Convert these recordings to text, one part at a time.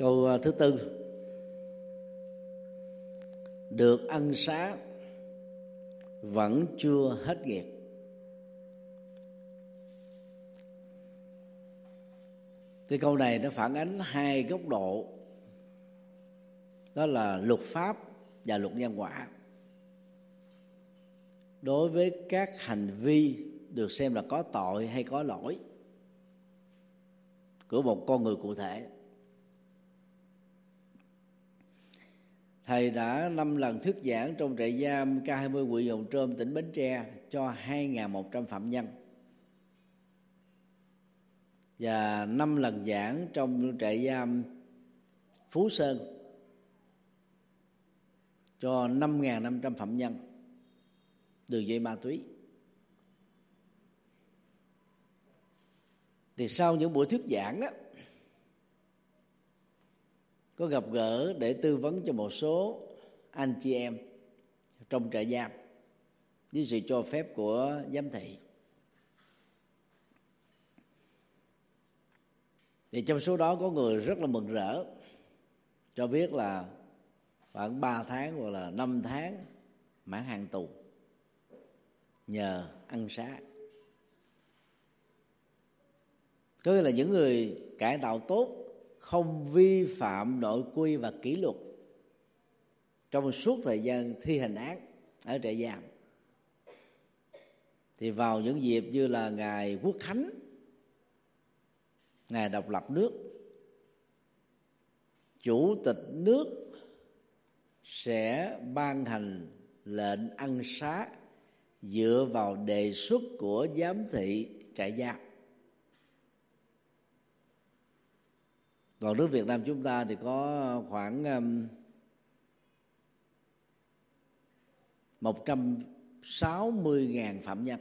câu à, thứ tư. Được ân xá vẫn chưa hết nghiệp. Thì câu này nó phản ánh hai góc độ. Đó là luật pháp và luật nhân quả. Đối với các hành vi được xem là có tội hay có lỗi của một con người cụ thể. Thầy đã năm lần thuyết giảng trong trại giam K20 huyện Dòng Trôm tỉnh Bến Tre cho 2.100 phạm nhân. Và năm lần giảng trong trại giam Phú Sơn cho 5.500 phạm nhân đường dây ma túy. Thì sau những buổi thuyết giảng á có gặp gỡ để tư vấn cho một số anh chị em trong trại giam với sự cho phép của giám thị. Thì trong số đó có người rất là mừng rỡ, cho biết là khoảng 3 tháng hoặc là 5 tháng mãn hàng tù nhờ ăn xá. Có nghĩa là những người cải tạo tốt không vi phạm nội quy và kỷ luật trong suốt thời gian thi hành án ở trại giam. Thì vào những dịp như là ngày quốc khánh, ngày độc lập nước, chủ tịch nước sẽ ban hành lệnh ăn xá dựa vào đề xuất của giám thị trại giam. Còn nước Việt Nam chúng ta thì có khoảng um, một trăm sáu mươi ngàn phạm nhân.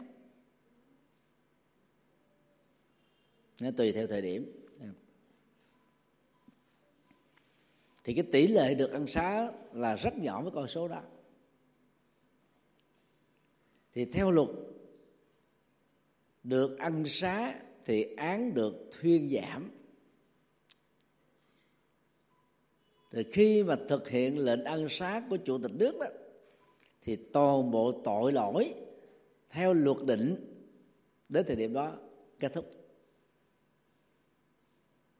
Nó tùy theo thời điểm. Thì cái tỷ lệ được ăn xá là rất nhỏ với con số đó. Thì theo luật được ăn xá thì án được thuyên giảm. Thì khi mà thực hiện lệnh ăn xá của chủ tịch nước đó, thì toàn bộ tội lỗi theo luật định đến thời điểm đó kết thúc.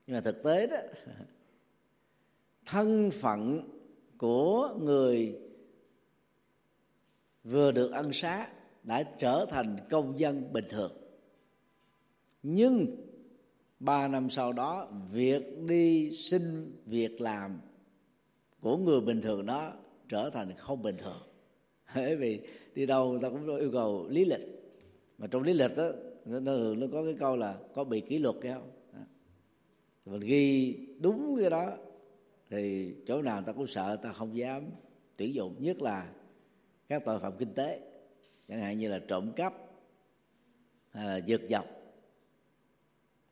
Nhưng mà thực tế đó, thân phận của người vừa được ân xá đã trở thành công dân bình thường. Nhưng ba năm sau đó, việc đi xin việc làm của người bình thường đó trở thành không bình thường. Bởi vì đi đâu người ta cũng yêu cầu lý lịch. Mà trong lý lịch đó nó, nó có cái câu là có bị kỷ luật hay không? Mình ghi đúng cái đó thì chỗ nào ta cũng sợ ta không dám tuyển dụng. Nhất là các tội phạm kinh tế chẳng hạn như là trộm cắp hay là giật dọc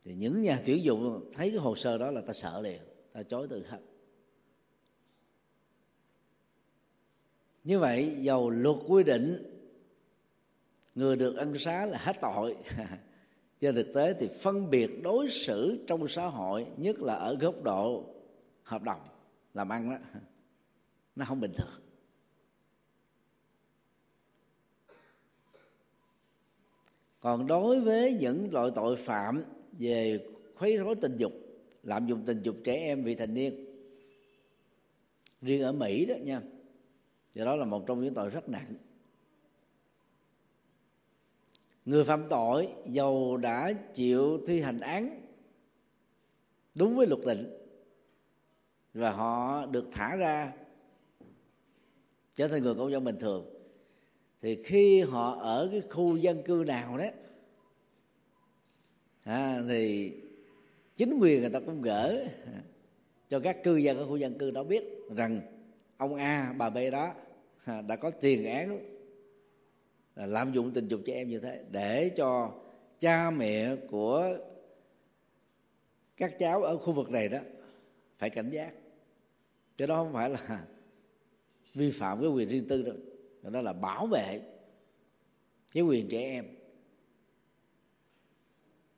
thì những nhà tuyển dụng thấy cái hồ sơ đó là ta sợ liền ta chối từ hết. Như vậy, dầu luật quy định, người được ân xá là hết tội. Trên thực tế thì phân biệt đối xử trong xã hội, nhất là ở góc độ hợp đồng, làm ăn đó, nó không bình thường. Còn đối với những loại tội phạm về khuấy rối tình dục, lạm dụng tình dục trẻ em vị thành niên, riêng ở mỹ đó nha do đó là một trong những tội rất nặng. Người phạm tội dầu đã chịu thi hành án đúng với luật định và họ được thả ra trở thành người công dân bình thường thì khi họ ở cái khu dân cư nào đó à, thì chính quyền người ta cũng gỡ cho các cư dân ở khu dân cư đó biết rằng ông A, bà B đó à, đã có tiền án à, lạm dụng tình dục trẻ em như thế để cho cha mẹ của các cháu ở khu vực này đó phải cảnh giác. Cái đó không phải là vi phạm cái quyền riêng tư đâu. Đó là bảo vệ cái quyền trẻ em.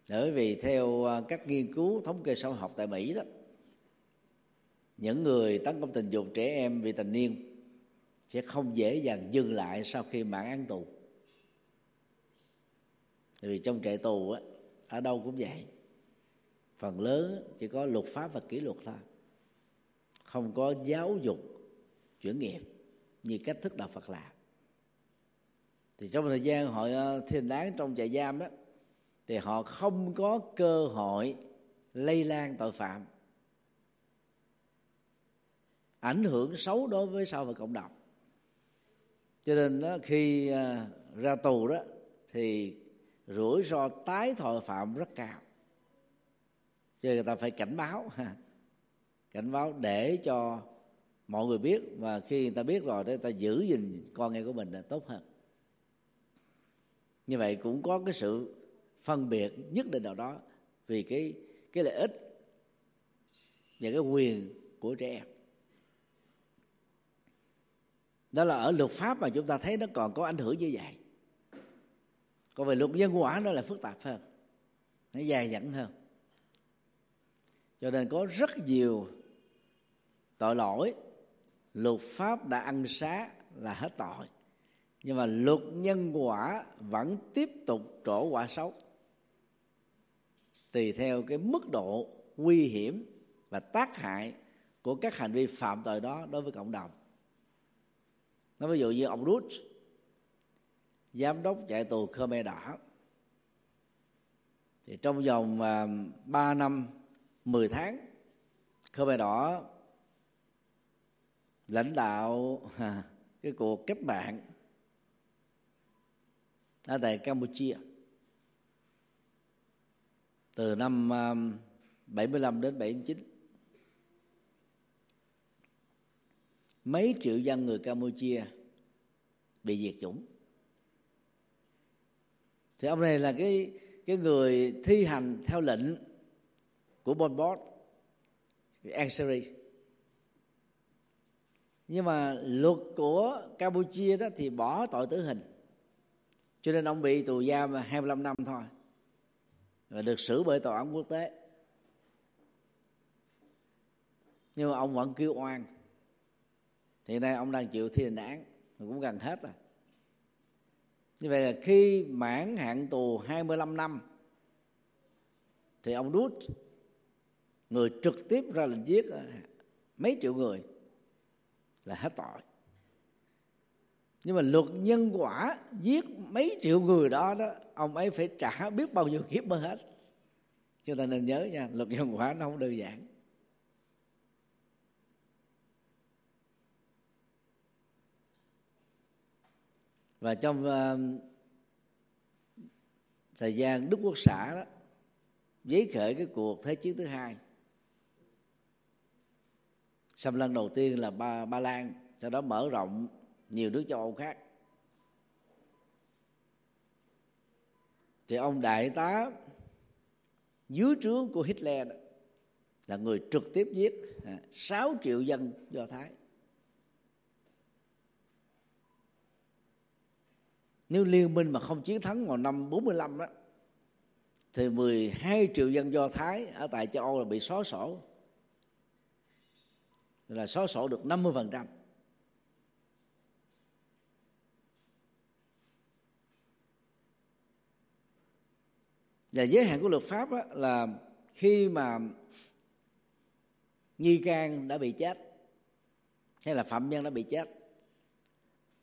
Bởi vì theo à, các nghiên cứu thống kê xã hội học tại Mỹ đó những người tấn công tình dục trẻ em vị thành niên sẽ không dễ dàng dừng lại sau khi mãn án tù. Vì trong trại tù á, ở đâu cũng vậy. Phần lớn chỉ có luật pháp và kỷ luật thôi. Không có giáo dục chuyển nghiệp như cách thức đạo Phật làm. Thì trong thời gian họ ờ, thi hành án trong trại giam đó thì họ không có cơ hội lây lan tội phạm ảnh hưởng xấu đối với xã hội cộng đồng. Cho nên đó, khi à, ra tù đó thì rủi ro tái tội phạm rất cao. Cho nên người ta phải cảnh báo cảnh báo để cho mọi người biết. Và khi người ta biết rồi thì người ta giữ gìn con em của mình là tốt hơn. Như vậy cũng có cái sự phân biệt nhất định nào đó vì cái cái lợi ích và cái quyền của trẻ em đó là ở luật pháp mà chúng ta thấy nó còn có ảnh hưởng như vậy. Còn về luật nhân quả nó là phức tạp hơn. Nó dài dẳng hơn. Cho nên có rất nhiều tội lỗi. Luật pháp đã ăn xá là hết tội. Nhưng mà luật nhân quả vẫn tiếp tục trổ quả xấu. Tùy theo cái mức độ nguy hiểm và tác hại của các hành vi phạm tội đó đối với cộng đồng nó ví dụ như ông Rút giám đốc chạy tù Khmer Đỏ. Thì trong vòng à, uh, 3 năm 10 tháng Khmer Đỏ lãnh đạo cái cuộc kết bạn ở tại Campuchia. Từ năm à, 75 đến 79 mấy triệu dân người Campuchia bị diệt chủng. Thì ông này là cái cái người thi hành theo lệnh của Pol Pot Ansari nhưng mà luật của Campuchia đó thì bỏ tội tử hình. Cho nên ông bị tù giam 25 năm thôi. Và được xử bởi tòa án quốc tế. Nhưng mà ông vẫn kêu oan hiện nay ông đang chịu thi hành án cũng gần hết rồi. Như vậy là khi mãn hạn tù 25 năm, thì ông đút người trực tiếp ra lệnh giết ờ, mấy triệu người là hết tội. Nhưng mà luật nhân quả giết mấy triệu người đó đó, ông ấy phải trả biết bao nhiêu kiếp mới hết. Chúng ta nên nhớ nha, luật nhân quả nó không đơn giản. Và trong uh, thời gian đức quốc xã đó giấy khởi cái cuộc thế chiến thứ hai. Xâm lăng đầu tiên là ba ba lan sau đó mở rộng nhiều nước châu âu khác. Thì ông đại tá dưới trướng của Hitler đó, là người trực tiếp giết à, 6 triệu dân Do Thái. Nếu liên minh mà không chiến thắng vào năm 45 đó thì 12 triệu dân Do Thái ở tại châu Âu là bị xóa sổ. Là xóa sổ được 50% và giới hạn của luật pháp á, là khi mà nghi can đã bị chết hay là phạm nhân đã bị chết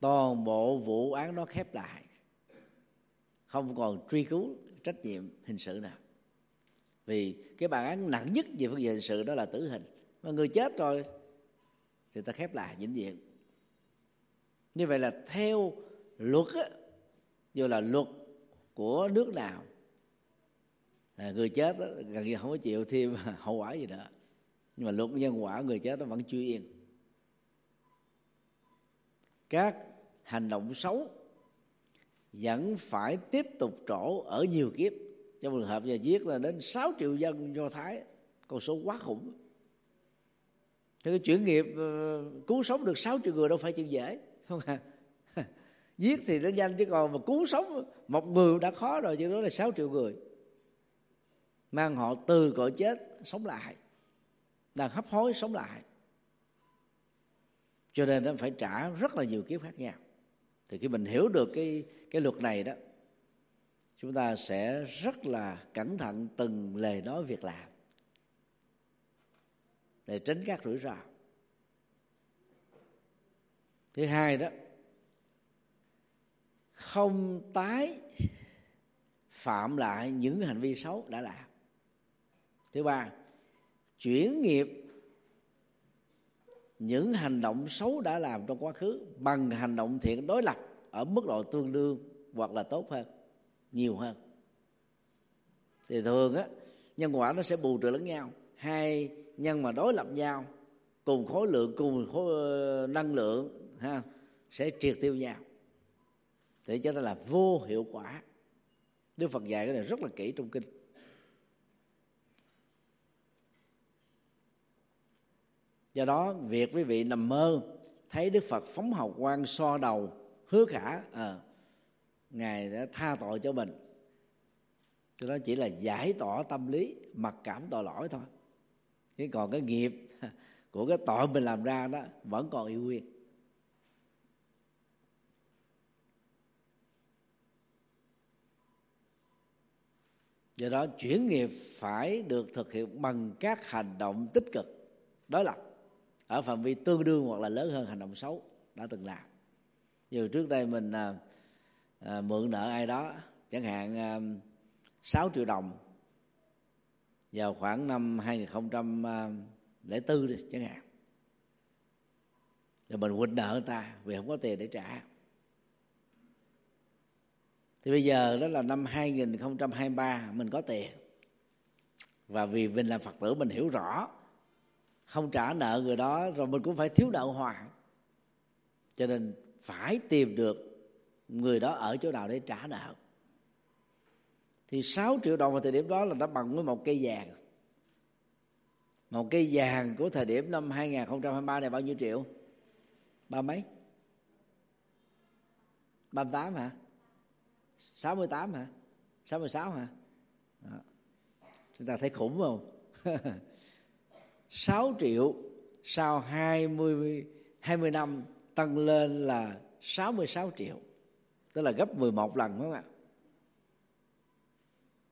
toàn bộ vụ án đó khép lại. Không còn truy cứu trách nhiệm hình sự nào. Vì cái bản án nặng nhất về phương diện hình sự đó là tử hình. Mà người chết rồi thì ta khép lại vĩnh viễn. Như vậy là theo luật á dù là luật của nước nào à, người chết đó, gần như không có chịu thêm hậu quả gì nữa. Nhưng mà luật nhân quả người chết nó vẫn chưa yên. Các hành động xấu, vẫn phải tiếp tục trổ ở nhiều kiếp. Trong trường hợp giờ giết là đến 6 triệu dân do thái, con số quá khủng. Thì cái chuyển nghiệp ờ, cứu sống được 6 triệu người đâu phải chuyện dễ, không à? Giết thì nó nhanh chứ còn mà cứu sống một người đã khó rồi, chứ đó là 6 triệu người. Mang họ từ cõi chết sống lại, đang hấp hối sống lại. Cho nên nó phải trả rất là nhiều kiếp khác nhau thì khi mình hiểu được cái cái luật này đó, chúng ta sẽ rất là cẩn thận từng lời nói việc làm để tránh các rủi ro. Thứ hai đó, không tái phạm lại những hành vi xấu đã làm. Thứ ba, chuyển nghiệp những hành động xấu đã làm trong quá khứ bằng hành động thiện đối lập ở mức độ tương đương hoặc là tốt hơn, nhiều hơn. Thì thường á, nhân quả nó sẽ bù trừ lẫn nhau. Hai, nhân mà đối lập nhau, cùng khối lượng, cùng khối ờ, năng lượng, ha, sẽ triệt tiêu nhau. Để cho ta là vô hiệu quả. Đức Phật dạy cái này rất là kỹ trong kinh. Do đó việc quý vị nằm mơ thấy đức phật phóng hào quang so đầu hứa khả à, ngài đã tha tội cho mình. Cho đó chỉ là giải tỏa tâm lý mặc cảm tội lỗi thôi. Chứ còn cái nghiệp của cái tội mình làm ra đó vẫn còn yêu nguyên. Do đó chuyển nghiệp phải được thực hiện bằng các hành động tích cực đối lập ở phạm vi tương đương hoặc là lớn hơn hành động xấu đã từng làm. Như trước đây mình à, à, mượn nợ ai đó chẳng hạn à, 6 triệu đồng vào khoảng năm 2004 đi chẳng hạn. Rồi mình quên nợ người ta vì không có tiền để trả. Thì bây giờ đó là năm 2023 mình có tiền. Và vì mình là phật tử mình hiểu rõ không trả nợ người đó, rồi mình cũng phải thiếu nợ hoài. Cho nên phải tìm được người đó ở chỗ nào để trả nợ. Thì 6 triệu đồng vào thời điểm đó là đã bằng với một cây vàng. Một cây vàng của thời điểm năm 2023 này bao nhiêu triệu? Ba mấy? 38 hả? 68 hả? 66 hả? Đó. chúng ta thấy khủng không? 6 triệu sau 20 20 năm tăng lên là 66 triệu. Tức là gấp 11 lần đúng không ạ?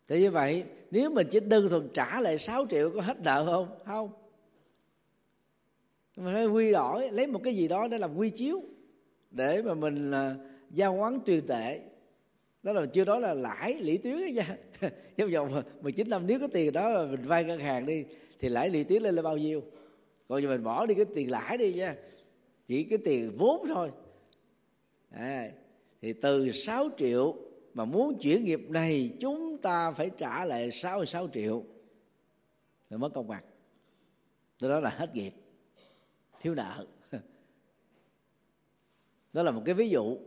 Thế như vậy nếu mình chỉ đơn thuần trả lại 6 triệu có hết nợ không? Không. Mình phải quy đổi lấy một cái gì đó để làm quy chiếu để mà mình uh, giao quán truyền tệ. Đó là chưa đó là lãi lý tuyến ấy nha. Trong vòng 19 năm nếu có tiền đó là mình vay ngân hàng đi thì lãi lũy tiến lên là bao nhiêu? Còn giờ mình bỏ đi cái tiền lãi đi nha. Chỉ cái tiền vốn thôi. À, thì từ 6 triệu mà muốn chuyển nghiệp này chúng ta phải trả lại 66 triệu. Rồi mất công bằng từ đó là hết nghiệp. Thiếu nợ. Đó là một cái ví dụ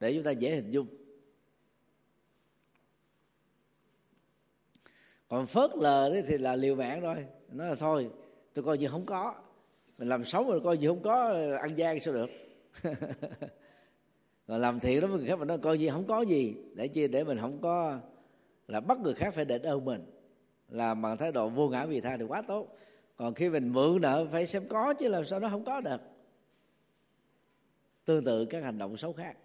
để chúng ta dễ hình dung. Còn phớt lờ đấy thì là liều mạng rồi. Nó là thôi, tôi coi như không có. Mình làm xấu rồi coi như không có, ăn gian sao được. Còn làm thiện đó với người khác mình nói coi như không có gì, để chi để mình không có là bắt người khác phải đền ơn mình. Làm bằng thái độ vô ngã vì tha thì quá tốt. Còn khi mình mượn nợ phải xem có chứ làm sao nó không có được. Tương tự các hành động xấu khác.